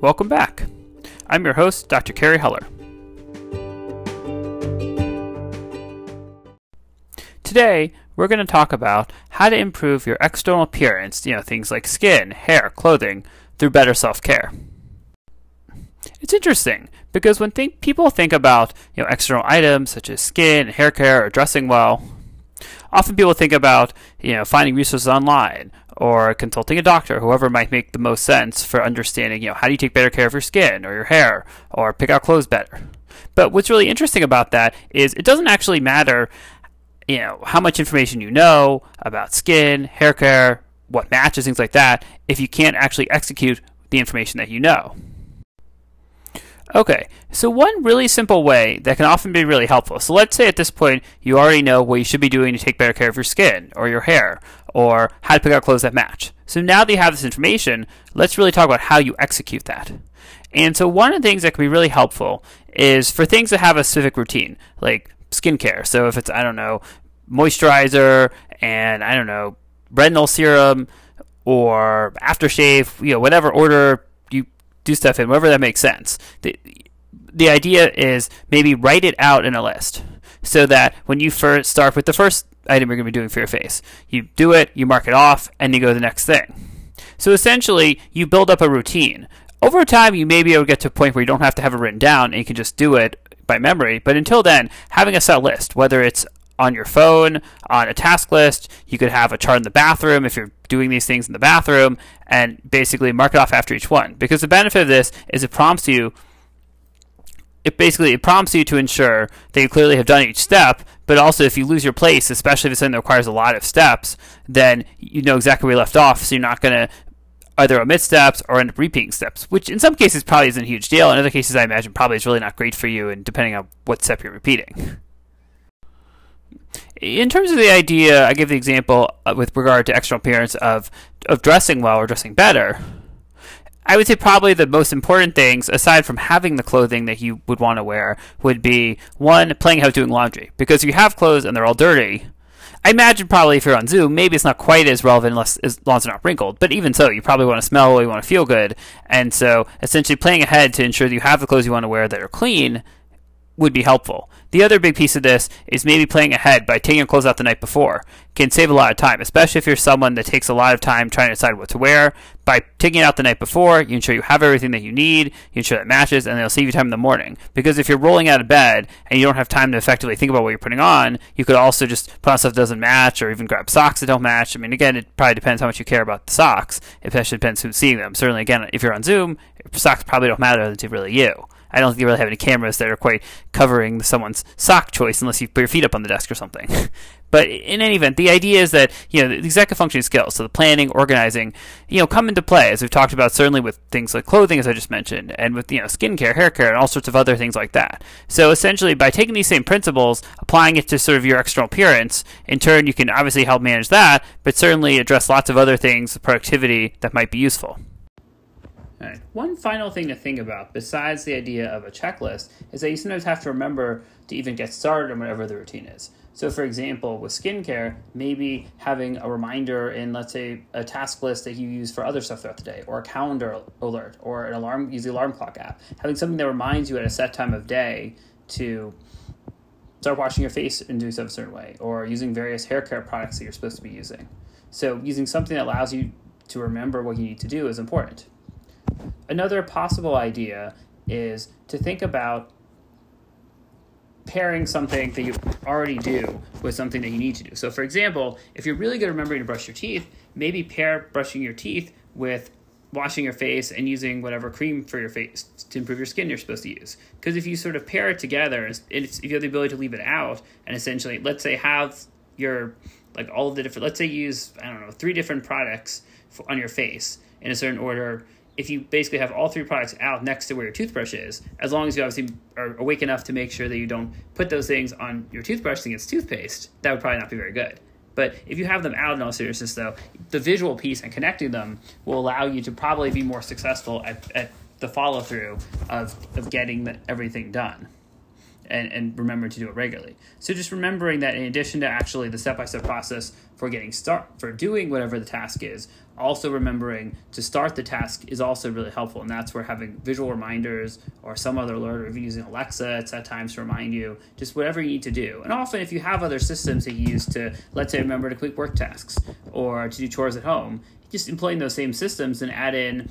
Welcome back. I'm your host, Dr. Cary Heller. Today, we're going to talk about how to improve your external appearance, you know, things like skin, hair, clothing, through better self care. It's interesting because when think, people think about you know external items such as skin, hair care, or dressing well, often people think about you know finding resources online or consulting a doctor, whoever might make the most sense for understanding you know how do you take better care of your skin or your hair or pick out clothes better. But what's really interesting about that is it doesn't actually matter you know how much information you know about skin, hair care, what matches, things like that, if you can't actually execute the information that you know. Okay, so one really simple way that can often be really helpful. So let's say at this point you already know what you should be doing to take better care of your skin or your hair or how to pick out clothes that match. So now that you have this information, let's really talk about how you execute that. And so one of the things that can be really helpful is for things that have a specific routine, like skincare. So if it's, I don't know, moisturizer and I don't know, retinol serum or aftershave, you know, whatever order do stuff in, whatever that makes sense. The, the idea is maybe write it out in a list so that when you first start with the first item you're going to be doing for your face, you do it, you mark it off, and you go to the next thing. So essentially, you build up a routine. Over time, you may be able to get to a point where you don't have to have it written down and you can just do it by memory. But until then, having a set list, whether it's on your phone, on a task list. You could have a chart in the bathroom if you're doing these things in the bathroom, and basically mark it off after each one. Because the benefit of this is it prompts you. It basically it prompts you to ensure that you clearly have done each step, but also if you lose your place, especially if it's something that requires a lot of steps, then you know exactly where you left off, so you're not going to either omit steps or end up repeating steps, which in some cases probably isn't a huge deal. In other cases, I imagine probably is really not great for you, and depending on what step you're repeating in terms of the idea, I give the example uh, with regard to external appearance of of dressing well or dressing better. I would say probably the most important things, aside from having the clothing that you would want to wear, would be one, playing out doing laundry. Because if you have clothes and they're all dirty, I imagine probably if you're on Zoom, maybe it's not quite as relevant unless as long as they're not wrinkled. But even so, you probably want to smell you want to feel good. And so essentially playing ahead to ensure that you have the clothes you want to wear that are clean would be helpful. The other big piece of this is maybe playing ahead by taking your clothes out the night before. Can save a lot of time, especially if you're someone that takes a lot of time trying to decide what to wear. By taking it out the night before, you ensure you have everything that you need, you ensure it matches, and it'll save you time in the morning. Because if you're rolling out of bed and you don't have time to effectively think about what you're putting on, you could also just put on stuff that doesn't match or even grab socks that don't match. I mean, again, it probably depends how much you care about the socks. It especially depends who's seeing them. Certainly, again, if you're on Zoom, socks probably don't matter to really you. I don't think you really have any cameras that are quite covering someone's sock choice unless you put your feet up on the desk or something. but in any event, the idea is that you know the executive functioning skills, so the planning, organizing, you know, come into play as we've talked about. Certainly with things like clothing, as I just mentioned, and with you know skincare, hair care, and all sorts of other things like that. So essentially, by taking these same principles, applying it to sort of your external appearance, in turn, you can obviously help manage that, but certainly address lots of other things, productivity that might be useful. One final thing to think about, besides the idea of a checklist, is that you sometimes have to remember to even get started on whatever the routine is. So, for example, with skincare, maybe having a reminder in, let's say, a task list that you use for other stuff throughout the day, or a calendar alert, or an alarm, use the alarm clock app. Having something that reminds you at a set time of day to start washing your face and do stuff a certain way, or using various hair care products that you're supposed to be using. So, using something that allows you to remember what you need to do is important. Another possible idea is to think about pairing something that you already do with something that you need to do. So, for example, if you're really good at remembering to brush your teeth, maybe pair brushing your teeth with washing your face and using whatever cream for your face to improve your skin you're supposed to use. Because if you sort of pair it together, it's, if you have the ability to leave it out, and essentially, let's say, have your like all of the different, let's say, use I don't know three different products for, on your face in a certain order if you basically have all three products out next to where your toothbrush is, as long as you obviously are awake enough to make sure that you don't put those things on your toothbrush against toothpaste, that would probably not be very good. But if you have them out in all seriousness, though, the visual piece and connecting them will allow you to probably be more successful at, at the follow through of, of getting the, everything done. And, and remember to do it regularly. So just remembering that in addition to actually the step by step process for getting start for doing whatever the task is, also remembering to start the task is also really helpful. And that's where having visual reminders or some other alert or even using Alexa at set times to remind you, just whatever you need to do. And often if you have other systems that you use to let's say remember to complete work tasks or to do chores at home, just employing those same systems and add in,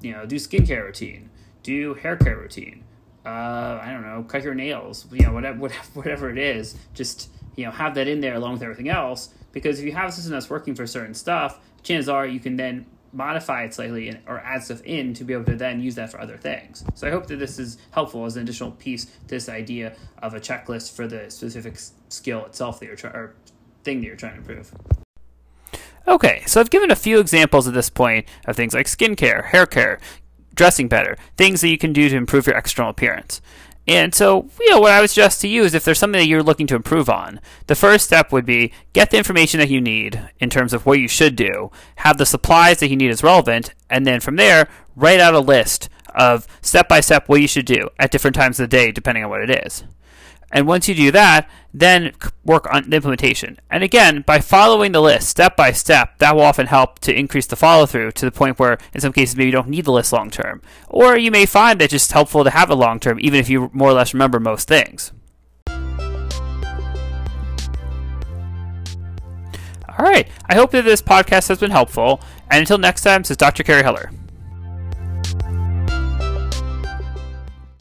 you know, do skincare routine, do hair care routine uh, I don't know, cut your nails, you know, whatever, whatever whatever it is, just, you know, have that in there along with everything else. Because if you have a system that's working for certain stuff, chances are you can then modify it slightly or add stuff in to be able to then use that for other things. So I hope that this is helpful as an additional piece to this idea of a checklist for the specific skill itself that you're trying or thing that you're trying to improve. Okay, so I've given a few examples at this point of things like skincare, hair care, dressing better, things that you can do to improve your external appearance. And so, you know, what I would suggest to you is if there's something that you're looking to improve on, the first step would be get the information that you need in terms of what you should do, have the supplies that you need as relevant, and then from there, write out a list of step by step what you should do at different times of the day, depending on what it is. And once you do that, then work on the implementation. And again, by following the list step by step, that will often help to increase the follow through to the point where, in some cases, maybe you don't need the list long term. Or you may find that it's just helpful to have it long term, even if you more or less remember most things. All right, I hope that this podcast has been helpful. And until next time, this is Dr. Cary Heller.